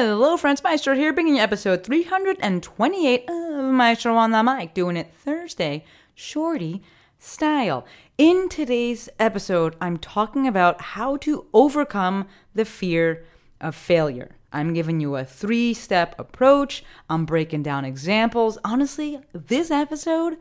Hello, friends. Maestro here, bringing you episode 328 of Maestro on the Mic, doing it Thursday, shorty style. In today's episode, I'm talking about how to overcome the fear of failure. I'm giving you a three step approach. I'm breaking down examples. Honestly, this episode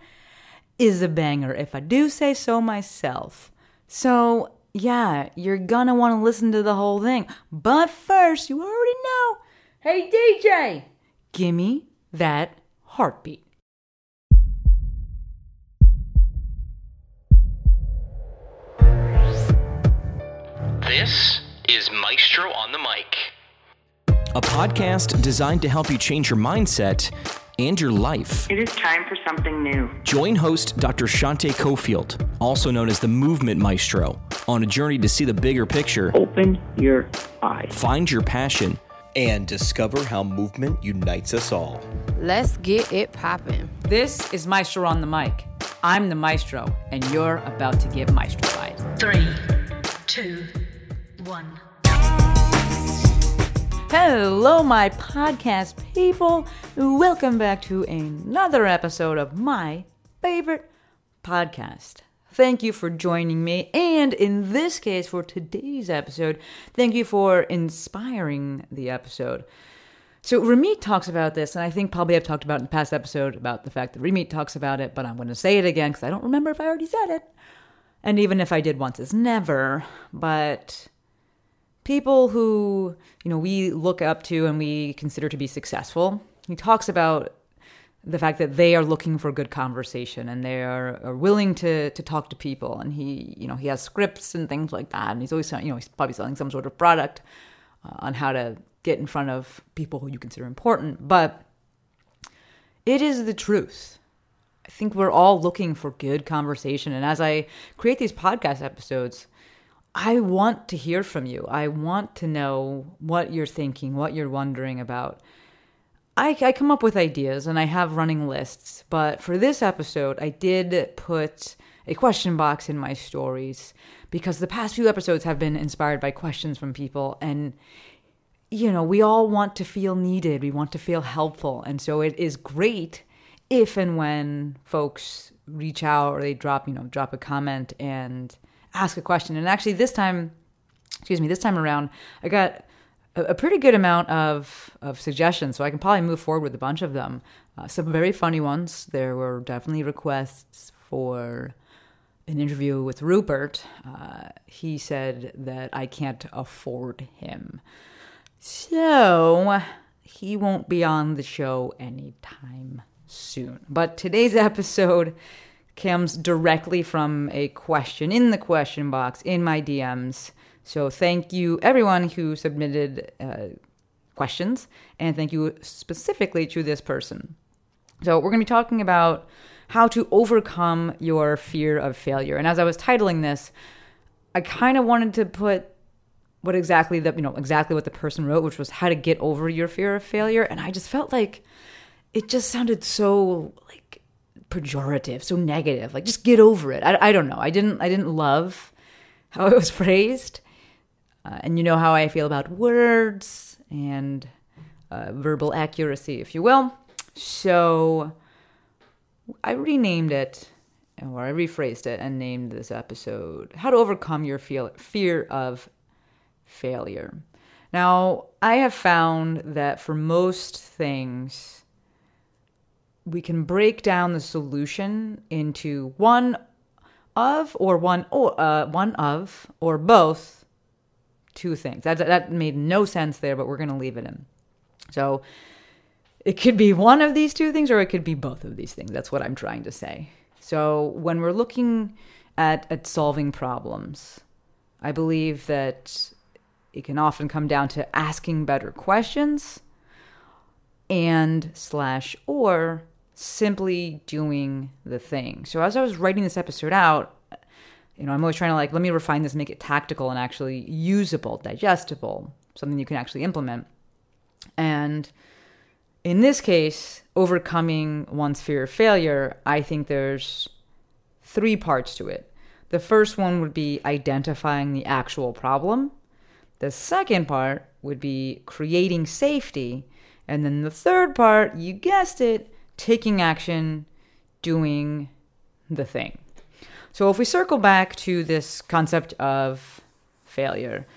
is a banger, if I do say so myself. So, yeah, you're gonna wanna listen to the whole thing. But first, you already know hey, DJ, gimme that heartbeat. This is Maestro on the Mic. a podcast designed to help you change your mindset and your life. It is time for something new. Join host Dr. Shante Cofield, also known as the Movement Maestro, on a journey to see the bigger picture, Open your eyes. find your passion, and discover how movement unites us all. Let's get it poppin'. This is Maestro on the Mic. I'm the Maestro, and you're about to get maestrofied. Three, two, one. Hello, my podcast people. Welcome back to another episode of my favorite podcast. Thank you for joining me. And in this case, for today's episode, thank you for inspiring the episode. So, Ramit talks about this, and I think probably I've talked about in the past episode about the fact that Ramit talks about it, but I'm going to say it again because I don't remember if I already said it. And even if I did once, it's never. But people who you know we look up to and we consider to be successful he talks about the fact that they are looking for good conversation and they are, are willing to to talk to people and he you know he has scripts and things like that and he's always you know he's probably selling some sort of product uh, on how to get in front of people who you consider important but it is the truth I think we're all looking for good conversation. And as I create these podcast episodes, I want to hear from you. I want to know what you're thinking, what you're wondering about. I, I come up with ideas and I have running lists, but for this episode, I did put a question box in my stories because the past few episodes have been inspired by questions from people. And, you know, we all want to feel needed, we want to feel helpful. And so it is great if and when folks reach out or they drop, you know, drop a comment and ask a question. And actually, this time, excuse me, this time around, I got a, pretty good amount of of suggestions, so I can probably move forward with a bunch of them. Uh, some very funny ones. There were definitely requests for an interview with Rupert. Uh, he said that I can't afford him, so he won't be on the show anytime soon. But today's episode comes directly from a question in the question box in my DMs. So thank you everyone who submitted uh, questions, and thank you specifically to this person. So we're going to be talking about how to overcome your fear of failure. And as I was titling this, I kind of wanted to put what exactly the you know exactly what the person wrote, which was how to get over your fear of failure. And I just felt like it just sounded so like pejorative, so negative. Like just get over it. I, I don't know. I didn't I didn't love how it was phrased, uh, and you know how I feel about words and uh, verbal accuracy, if you will. So I renamed it, or I rephrased it, and named this episode "How to Overcome Your Feel- Fear of Failure." Now, I have found that for most things, we can break down the solution into one of or one or uh, one of or both two things. That that made no sense there, but we're going to leave it in. So it could be one of these two things or it could be both of these things. That's what I'm trying to say. So when we're looking at at solving problems, I believe that it can often come down to asking better questions and slash or simply doing the thing. So as I was writing this episode out, you know, I'm always trying to like let me refine this, make it tactical and actually usable, digestible, something you can actually implement. And in this case, overcoming one's fear of failure, I think there's three parts to it. The first one would be identifying the actual problem. The second part would be creating safety. And then the third part, you guessed it, taking action, doing the thing. So if we circle back to this concept of failure,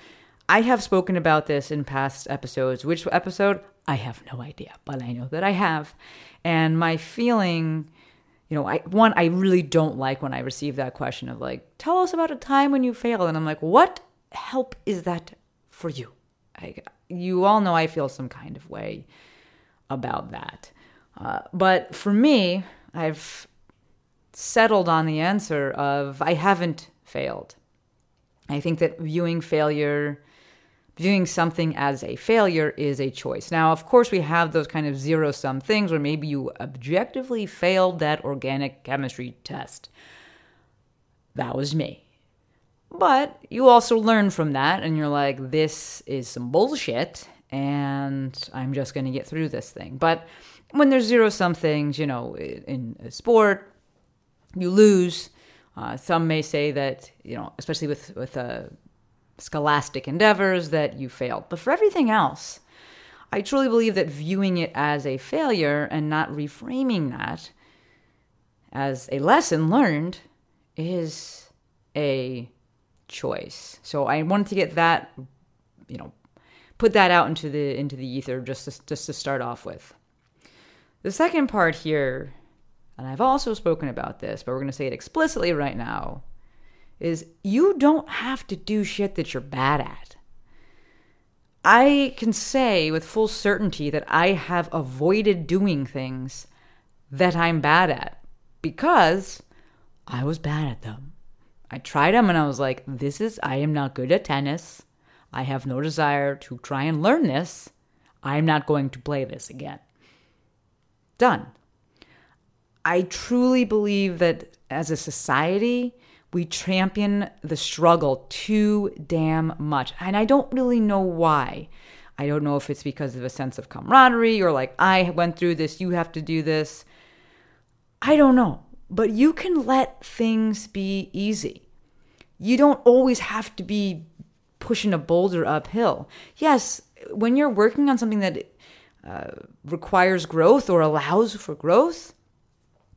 I have spoken about this in past episodes. Which episode? I have no idea, but I know that I have. And my feeling, you know, I one I really don't like when I receive that question of like, tell us about a time when you failed, and I'm like, what help is that for you? I, you all know I feel some kind of way about that. Uh, but for me, I've settled on the answer of I haven't failed. I think that viewing failure, viewing something as a failure is a choice. Now, of course, we have those kind of zero sum things where maybe you objectively failed that organic chemistry test. That was me. But you also learn from that and you're like, this is some bullshit and I'm just going to get through this thing. But when there's zero sum things, you know, in a sport, you lose. Uh, some may say that, you know, especially with, with uh, scholastic endeavors, that you failed. But for everything else, I truly believe that viewing it as a failure and not reframing that as a lesson learned is a choice. So I wanted to get that, you know, put that out into the into the ether just to, just to start off with. The second part here, and I've also spoken about this, but we're going to say it explicitly right now, is you don't have to do shit that you're bad at. I can say with full certainty that I have avoided doing things that I'm bad at because I was bad at them. I tried them and I was like, this is, I am not good at tennis. I have no desire to try and learn this. I'm not going to play this again. Done. I truly believe that as a society, we champion the struggle too damn much. And I don't really know why. I don't know if it's because of a sense of camaraderie or like, I went through this, you have to do this. I don't know. But you can let things be easy. You don't always have to be pushing a boulder uphill. Yes, when you're working on something that uh, requires growth or allows for growth,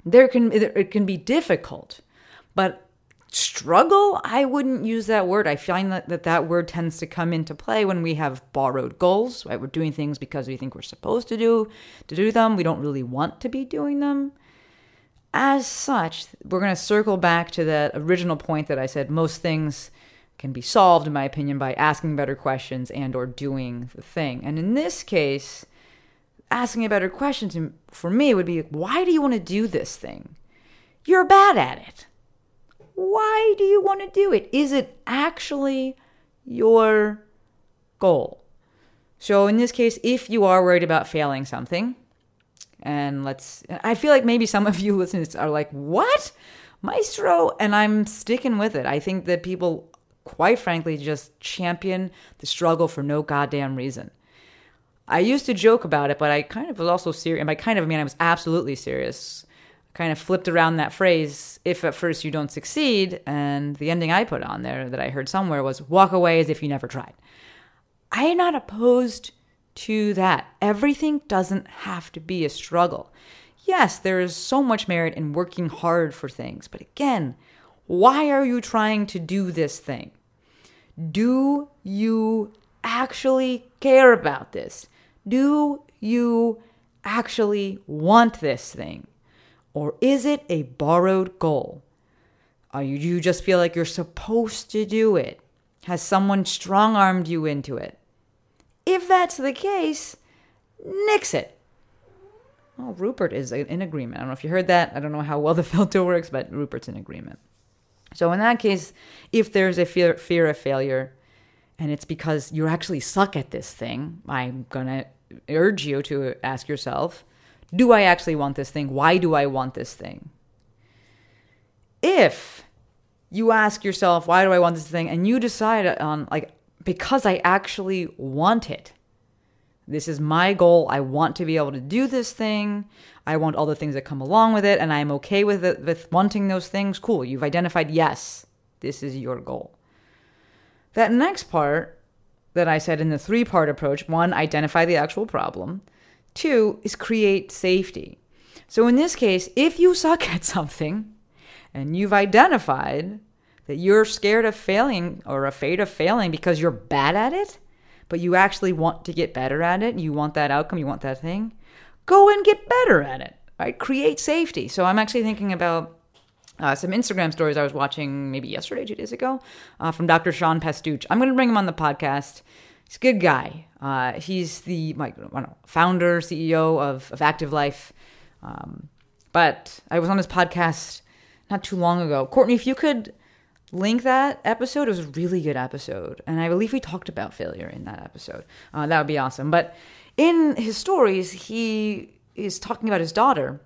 there can it can be difficult. But struggle, I wouldn't use that word. I find that, that that word tends to come into play when we have borrowed goals, right? We're doing things because we think we're supposed to do to do them. We don't really want to be doing them. As such, we're going to circle back to that original point that I said most things can be solved in my opinion by asking better questions and or doing the thing. And in this case, asking a better question for me would be why do you want to do this thing? You're bad at it. Why do you want to do it? Is it actually your goal? So in this case, if you are worried about failing something, and let's I feel like maybe some of you listeners are like, "What? Maestro?" and I'm sticking with it. I think that people quite frankly just champion the struggle for no goddamn reason. I used to joke about it, but I kind of was also serious. And by kind of, I mean I was absolutely serious. kind of flipped around that phrase, if at first you don't succeed, and the ending I put on there that I heard somewhere was walk away as if you never tried. I am not opposed to that. Everything doesn't have to be a struggle. Yes, there is so much merit in working hard for things, but again, why are you trying to do this thing? Do you actually care about this? Do you actually want this thing? Or is it a borrowed goal? Are you, do you just feel like you're supposed to do it? Has someone strong armed you into it? If that's the case, nix it. Well, Rupert is in agreement. I don't know if you heard that. I don't know how well the filter works, but Rupert's in agreement. So in that case, if there's a fear, fear of failure, and it's because you actually suck at this thing, I'm gonna urge you to ask yourself, do I actually want this thing? Why do I want this thing? If you ask yourself, why do I want this thing? And you decide on, like, because I actually want it. This is my goal. I want to be able to do this thing. I want all the things that come along with it, and I'm okay with it with wanting those things. Cool. You've identified, yes, this is your goal. That next part, that I said in the three part approach one, identify the actual problem, two, is create safety. So in this case, if you suck at something and you've identified that you're scared of failing or afraid of failing because you're bad at it, but you actually want to get better at it, you want that outcome, you want that thing, go and get better at it, right? Create safety. So I'm actually thinking about uh, some Instagram stories I was watching maybe yesterday, two days ago, uh, from Dr. Sean Pastuch. I'm going to bring him on the podcast. He's a good guy. Uh, he's the like, founder, CEO of, of Active Life. Um, but I was on his podcast not too long ago. Courtney, if you could link that episode, it was a really good episode. And I believe we talked about failure in that episode. Uh, that would be awesome. But in his stories, he is talking about his daughter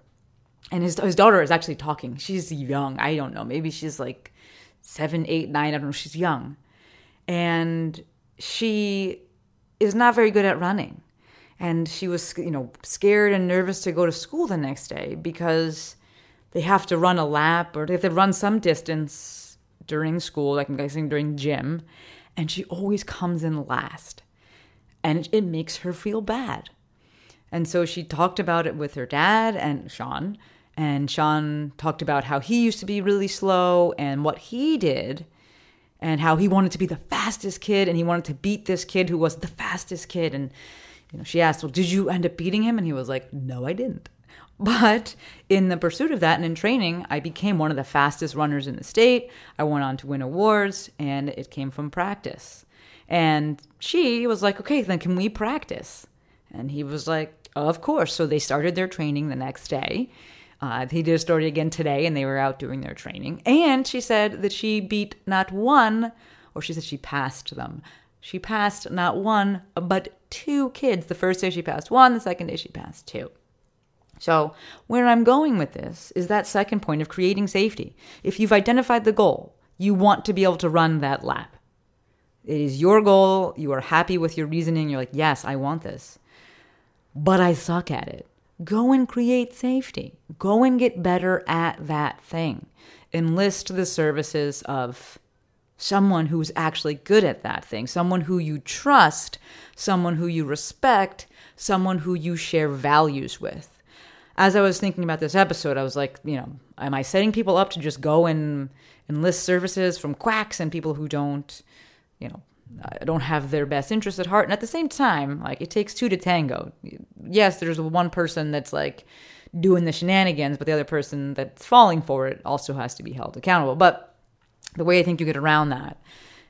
and his his daughter is actually talking. She's young. I don't know. Maybe she's like seven, eight, nine. I don't know. She's young, and she is not very good at running. And she was, you know, scared and nervous to go to school the next day because they have to run a lap or they have to run some distance during school, like I'm guessing during gym. And she always comes in last. And it makes her feel bad. And so she talked about it with her dad and Sean and Sean talked about how he used to be really slow and what he did and how he wanted to be the fastest kid and he wanted to beat this kid who was the fastest kid. And you know she asked well did you end up beating him? And he was like no i didn't. But in the pursuit of that and in training i became one of the fastest runners in the state. I went on to win awards and it came from practice. And she was like okay then can we practice? And he was like of course. So they started their training the next day uh, he did a story again today, and they were out doing their training. And she said that she beat not one, or she said she passed them. She passed not one, but two kids. The first day she passed one, the second day she passed two. So, where I'm going with this is that second point of creating safety. If you've identified the goal, you want to be able to run that lap. It is your goal. You are happy with your reasoning. You're like, yes, I want this. But I suck at it. Go and create safety. Go and get better at that thing. Enlist the services of someone who's actually good at that thing, someone who you trust, someone who you respect, someone who you share values with. As I was thinking about this episode, I was like, you know, am I setting people up to just go and enlist services from quacks and people who don't, you know, I don't have their best interest at heart. And at the same time, like it takes two to tango. Yes, there's one person that's like doing the shenanigans, but the other person that's falling for it also has to be held accountable. But the way I think you get around that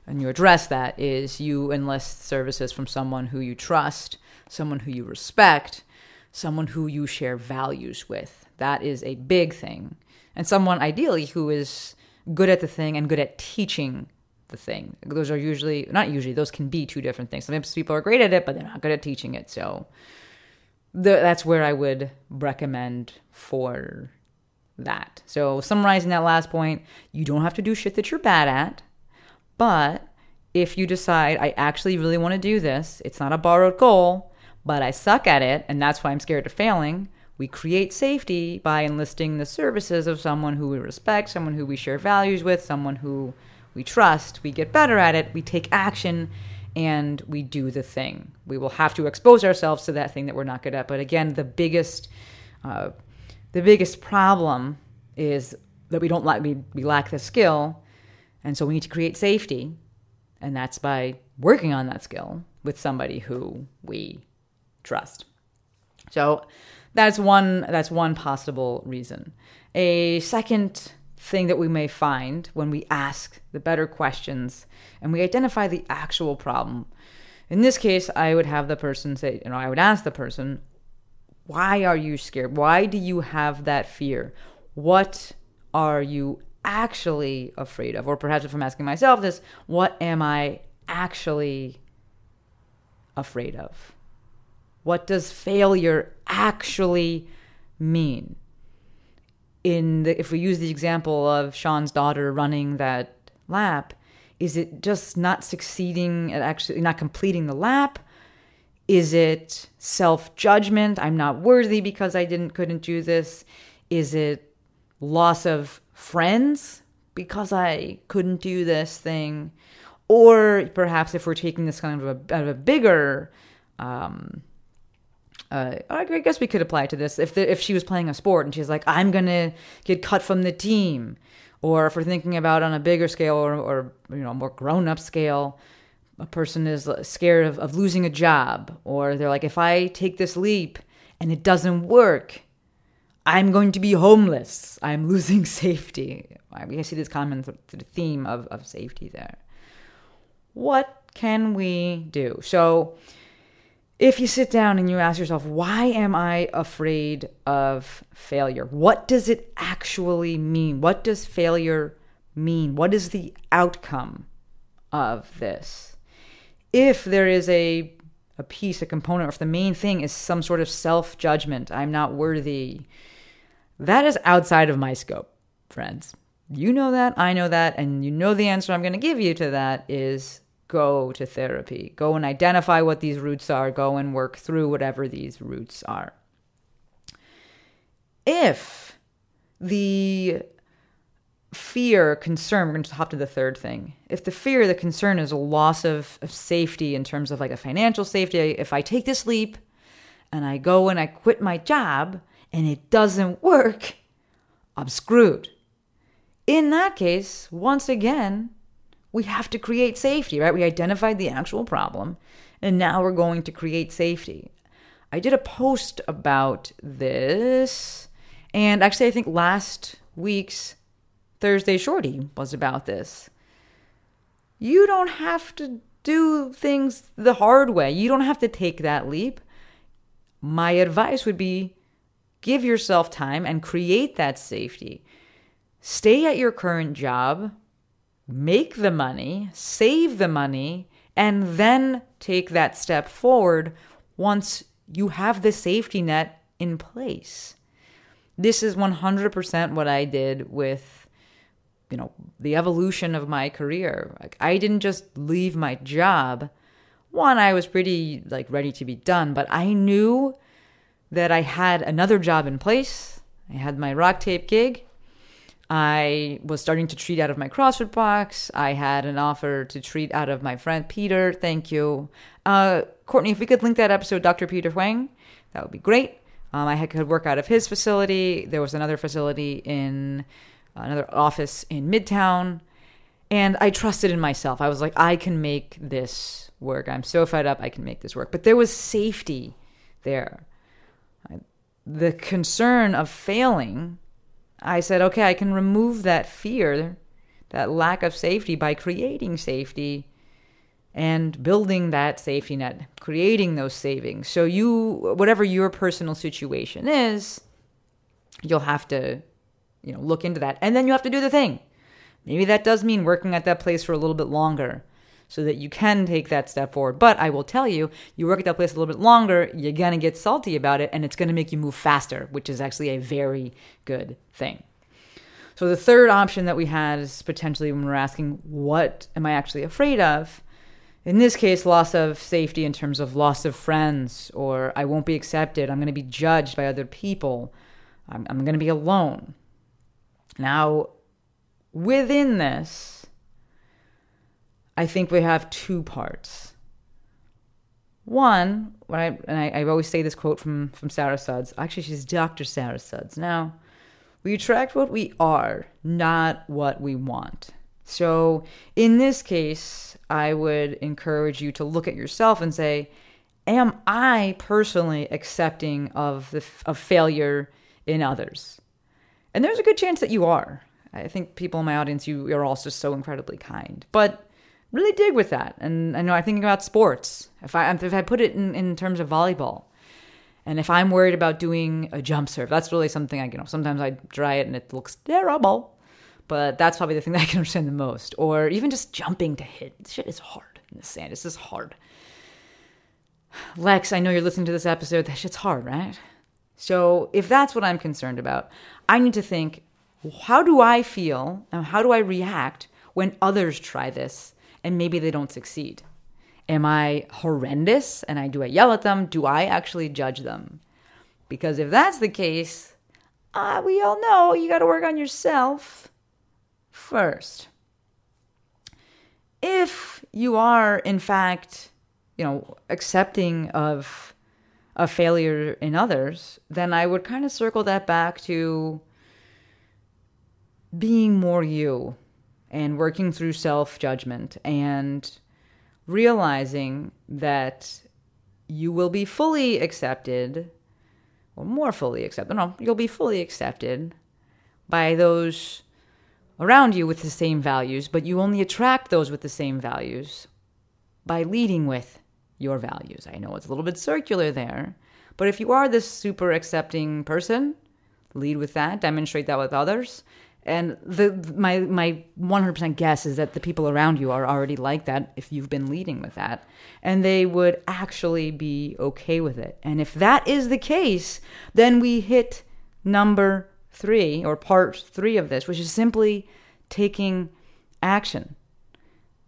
and you address that is you enlist services from someone who you trust, someone who you respect, someone who you share values with. That is a big thing. And someone ideally who is good at the thing and good at teaching the thing. Those are usually not usually those can be two different things. Sometimes people are great at it, but they're not good at teaching it. So the, that's where I would recommend for that. So summarizing that last point, you don't have to do shit that you're bad at, but if you decide I actually really want to do this, it's not a borrowed goal, but I suck at it and that's why I'm scared of failing. We create safety by enlisting the services of someone who we respect, someone who we share values with, someone who we trust, we get better at it, we take action, and we do the thing. We will have to expose ourselves to that thing that we're not good at. But again, the biggest, uh, the biggest problem is that we don't like we, we lack the skill, and so we need to create safety, and that's by working on that skill with somebody who we trust. So that's one that's one possible reason. A second thing that we may find when we ask the better questions and we identify the actual problem. In this case, I would have the person say, you know, I would ask the person, why are you scared? Why do you have that fear? What are you actually afraid of? Or perhaps if I'm asking myself this, what am I actually afraid of? What does failure actually mean? In the, if we use the example of Sean's daughter running that lap, is it just not succeeding at actually not completing the lap? Is it self judgment? I'm not worthy because I didn't couldn't do this. Is it loss of friends because I couldn't do this thing? Or perhaps if we're taking this kind of a, of a bigger, um, uh, I guess we could apply to this. If the, if she was playing a sport and she's like, I'm gonna get cut from the team, or if we're thinking about on a bigger scale or, or you know more grown up scale, a person is scared of, of losing a job, or they're like, if I take this leap and it doesn't work, I'm going to be homeless. I'm losing safety. I see this common th- the theme of, of safety there. What can we do? So, if you sit down and you ask yourself, why am I afraid of failure? What does it actually mean? What does failure mean? What is the outcome of this? If there is a a piece, a component, or if the main thing is some sort of self judgment, I'm not worthy, that is outside of my scope, friends. You know that, I know that, and you know the answer I'm going to give you to that is go to therapy. Go and identify what these roots are, go and work through whatever these roots are. If the fear, concern, we're going to hop to the third thing. If the fear, the concern is a loss of, of safety in terms of like a financial safety, if I take this leap and I go and I quit my job and it doesn't work, I'm screwed. In that case, once again, we have to create safety, right? We identified the actual problem and now we're going to create safety. I did a post about this, and actually, I think last week's Thursday Shorty was about this. You don't have to do things the hard way, you don't have to take that leap. My advice would be give yourself time and create that safety. Stay at your current job, make the money, save the money, and then take that step forward once you have the safety net in place. This is 100% what I did with you know, the evolution of my career. Like I didn't just leave my job. One, I was pretty like ready to be done, but I knew that I had another job in place. I had my rock tape gig. I was starting to treat out of my CrossFit box. I had an offer to treat out of my friend Peter. Thank you. Uh, Courtney, if we could link that episode, Dr. Peter Huang, that would be great. Um, I could work out of his facility. There was another facility in another office in Midtown. And I trusted in myself. I was like, I can make this work. I'm so fed up, I can make this work. But there was safety there. The concern of failing I said, okay, I can remove that fear, that lack of safety by creating safety and building that safety net, creating those savings. So you whatever your personal situation is, you'll have to you know, look into that. And then you have to do the thing. Maybe that does mean working at that place for a little bit longer so that you can take that step forward. But I will tell you, you work at that place a little bit longer, you're going to get salty about it, and it's going to make you move faster, which is actually a very good thing. So the third option that we had is potentially when we're asking, what am I actually afraid of? In this case, loss of safety in terms of loss of friends, or I won't be accepted, I'm going to be judged by other people, I'm, I'm going to be alone. Now, within this, I think we have two parts. One, when I, and I, I always say this quote from, from Sarah Suds. Actually, she's Dr. Sarah Suds. Now, we attract what we are, not what we want. So, in this case, I would encourage you to look at yourself and say, Am I personally accepting of, the, of failure in others? And there's a good chance that you are. I think people in my audience, you are also so incredibly kind. But really dig with that. And I know I'm thinking about sports. If I if I put it in, in terms of volleyball, and if I'm worried about doing a jump serve, that's really something I you know sometimes I try it and it looks terrible. But that's probably the thing that I can understand the most. Or even just jumping to hit. Shit is hard in the sand. It's just hard. Lex, I know you're listening to this episode. That shit's hard, right? So if that's what I'm concerned about, I need to think how do I feel and how do I react when others try this and maybe they don't succeed? Am I horrendous and I do I yell at them? Do I actually judge them? Because if that's the case, uh, we all know you got to work on yourself first. if you are, in fact, you know, accepting of a failure in others, then I would kind of circle that back to being more you and working through self judgment and realizing that you will be fully accepted or more fully accepted. No, you'll be fully accepted by those around you with the same values, but you only attract those with the same values by leading with your values. I know it's a little bit circular there, but if you are this super accepting person, lead with that, demonstrate that with others. And the my my 100% guess is that the people around you are already like that if you've been leading with that and they would actually be okay with it. And if that is the case, then we hit number 3 or part 3 of this, which is simply taking action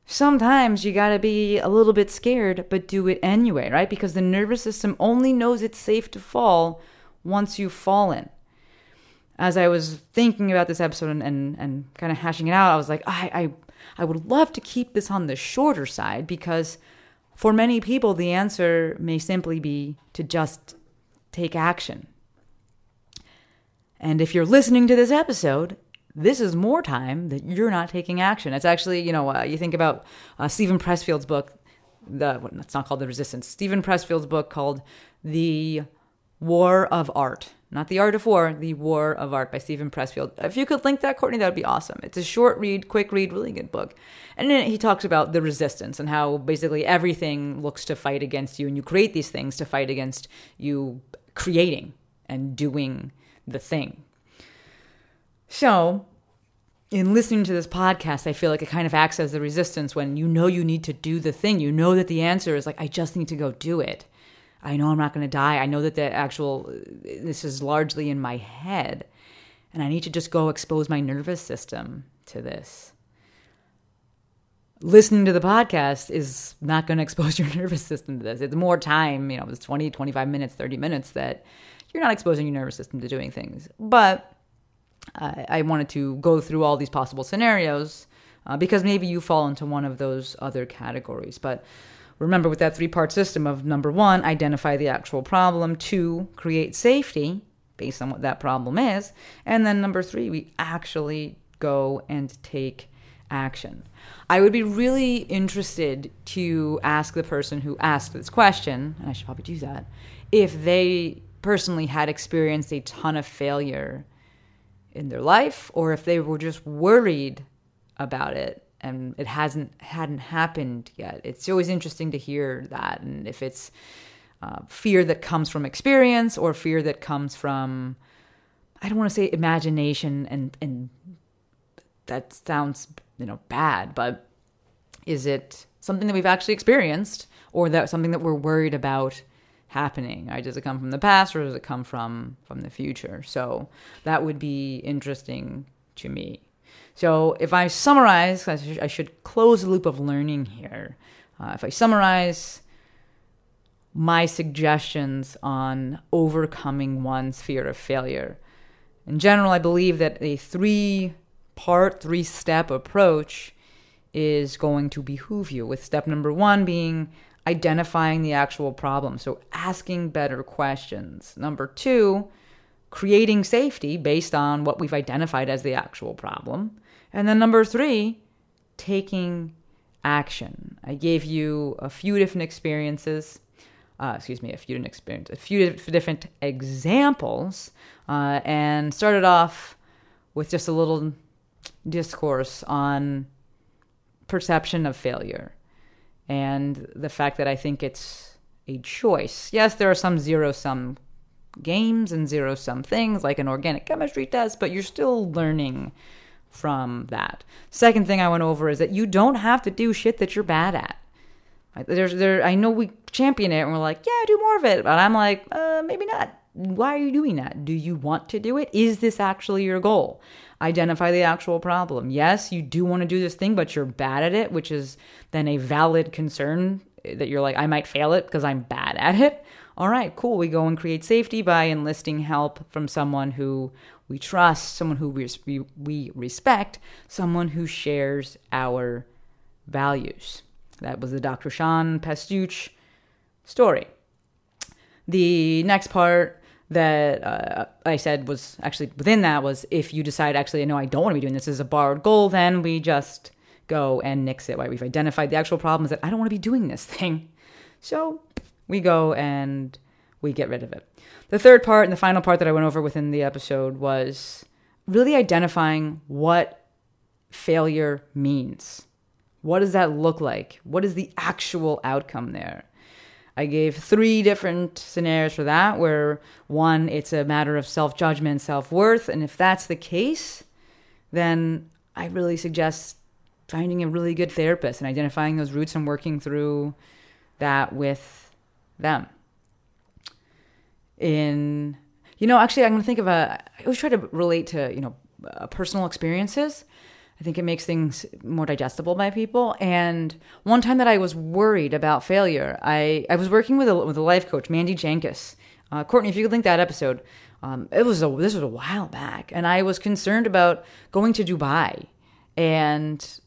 sometimes you got to be a little bit scared, but do it anyway, right? Because the nervous system only knows it's safe to fall once you've fallen. As I was thinking about this episode and, and, and kind of hashing it out, I was like, I, I, I would love to keep this on the shorter side because for many people, the answer may simply be to just take action. And if you're listening to this episode this is more time that you're not taking action. It's actually, you know, uh, you think about uh, Steven Pressfield's book, the it's not called The Resistance. Steven Pressfield's book called The War of Art, not the Art of War, The War of Art by Steven Pressfield. If you could link that, Courtney, that would be awesome. It's a short read, quick read, really good book. And then he talks about the resistance and how basically everything looks to fight against you, and you create these things to fight against you creating and doing the thing. So, in listening to this podcast, I feel like it kind of acts as the resistance when you know you need to do the thing. You know that the answer is like, I just need to go do it. I know I'm not going to die. I know that the actual, this is largely in my head. And I need to just go expose my nervous system to this. Listening to the podcast is not going to expose your nervous system to this. It's more time, you know, it's 20, 25 minutes, 30 minutes that you're not exposing your nervous system to doing things. But I, I wanted to go through all these possible scenarios uh, because maybe you fall into one of those other categories. But remember, with that three part system of number one, identify the actual problem, two, create safety based on what that problem is, and then number three, we actually go and take action. I would be really interested to ask the person who asked this question, and I should probably do that, if they personally had experienced a ton of failure in their life or if they were just worried about it and it hasn't hadn't happened yet. It's always interesting to hear that and if it's uh, fear that comes from experience or fear that comes from I don't want to say imagination and and that sounds you know bad, but is it something that we've actually experienced or that something that we're worried about happening? Right does it come from the past or does it come from from the future? So that would be interesting to me so if i summarize i, should close the loop of learning here uh, if i summarize my suggestions on overcoming one's fear of failure in general i believe that a three part three step approach is going to behoove you with step number one being identifying the actual problem. So, asking better questions. Number two, creating safety based on what we've identified as the actual problem. And then number three, taking action. I gave you a few different experiences. Uh, excuse me, a few different experiences, a few different examples, uh, and started off with just a little discourse on perception of failure and the fact that I think it's a choice. Yes, there are some zero sum games and zero sum things like an organic chemistry test, but you're still learning from that. Second thing I went over is that you don't have to do shit that you're bad at. There's there I know we champion it and we're like, yeah, do more of it, but I'm like, uh, maybe not. Why are you doing that? Do you want to do it? Is this actually your goal? identify the actual problem. Yes, you do want to do this thing, but you're bad at it, which is then a valid concern that you're like, I might fail it because I'm bad at it. All right, cool. We go and create safety by enlisting help from someone who we trust, someone who we, we respect, someone who shares our values. That was the Dr. Sean Pastuch story. The next part that uh, I said was actually within that was if you decide, actually, no, I don't want to be doing this as a borrowed goal, then we just go and nix it. Right? We've identified the actual problem is that I don't want to be doing this thing. So we go and we get rid of it. The third part and the final part that I went over within the episode was really identifying what failure means. What does that look like? What is the actual outcome there? I gave three different scenarios for that, where one, it's a matter of self judgment, self worth. And if that's the case, then I really suggest finding a really good therapist and identifying those roots and working through that with them. In, you know, actually, I'm going to think of a, I always try to relate to, you know, uh, personal experiences. I think it makes things more digestible by people. And one time that I was worried about failure, I, I was working with a, with a life coach, Mandy Jankis. Uh, Courtney, if you could link that episode, um, it was a, this was a while back, and I was concerned about going to Dubai, and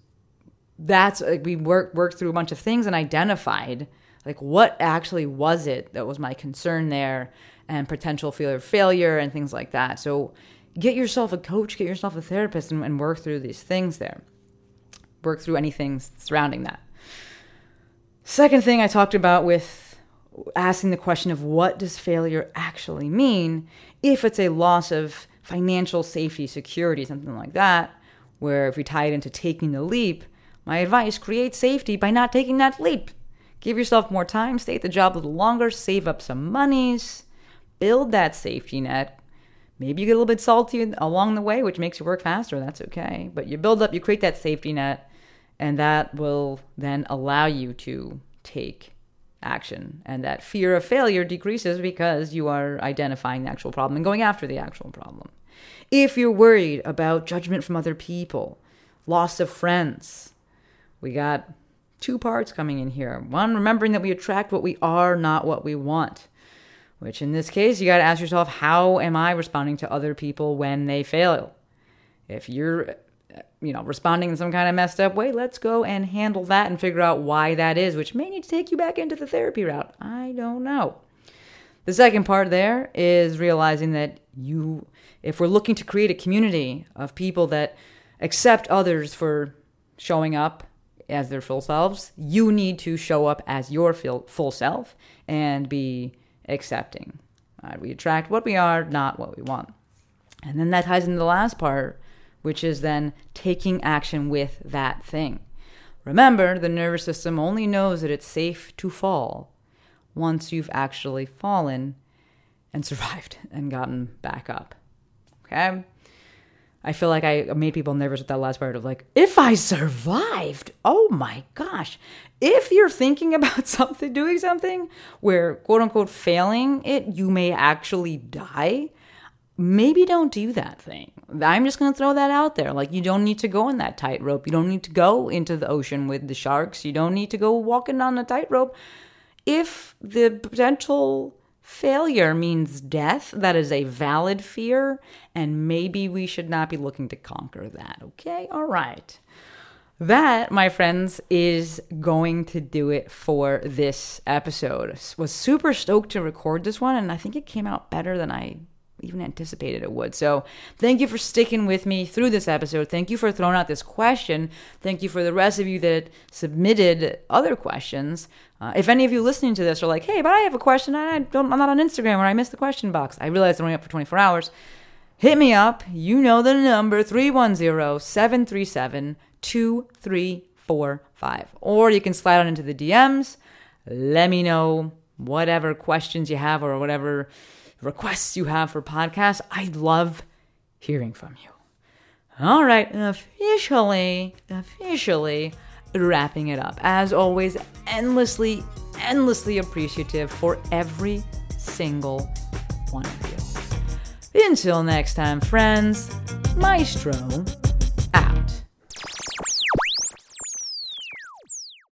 that's like we worked worked through a bunch of things and identified like what actually was it that was my concern there, and potential fear of failure, and things like that. So get yourself a coach, get yourself a therapist, and, and work through these things there. Work through anything surrounding that. Second thing I talked about with asking the question of what does failure actually mean if it's a loss of financial safety, security, something like that, where if we tie it into taking the leap, my advice create safety by not taking that leap. Give yourself more time, stay at the job a little longer, save up some monies, build that safety net, Maybe you get a little bit salty along the way, which makes you work faster. That's okay. But you build up, you create that safety net, and that will then allow you to take action. And that fear of failure decreases because you are identifying the actual problem and going after the actual problem. If you're worried about judgment from other people, loss of friends, we got two parts coming in here. One, remembering that we attract what we are, not what we want which in this case, you got to ask yourself, how am I responding to other people when they fail? If you're, you know, responding in some kind of messed up way, let's go and handle that and figure out why that is, which may need to take you back into the therapy route. I don't know. The second part there is realizing that you, if we're looking to create a community of people that accept others for showing up as their full selves, you need to show up as your full self and be accepting. Right? We attract what we are, not what we want. And then that ties into the last part, which is then taking action with that thing. Remember, the nervous system only knows that it's safe to fall once you've actually fallen and survived and gotten back up. Okay? I feel like I made people nervous with that last part of like, if I survived, oh my gosh. If you're thinking about something, doing something where quote unquote failing it, you may actually die. Maybe don't do that thing. I'm just going to throw that out there. Like, you don't need to go on that tightrope. You don't need to go into the ocean with the sharks. You don't need to go walking on a tightrope. If the potential Failure means death. That is a valid fear, and maybe we should not be looking to conquer that. Okay? All right. That, my friends, is going to do it for this episode. Was super stoked to record this one, and I think it came out better than I even anticipated it would. So, thank you for sticking with me through this episode. Thank you for throwing out this question. Thank you for the rest of you that submitted other questions. Uh, if any of you listening to this are like, hey, but I have a question, I don't, I'm not on Instagram or I missed the question box, I realize I'm only up for 24 hours. Hit me up. You know the number 310 737 2345. Or you can slide on into the DMs. Let me know whatever questions you have or whatever requests you have for podcasts. I love hearing from you. All right, officially, officially wrapping it up. As always, endlessly, endlessly appreciative for every single one of you. Until next time, friends, Maestro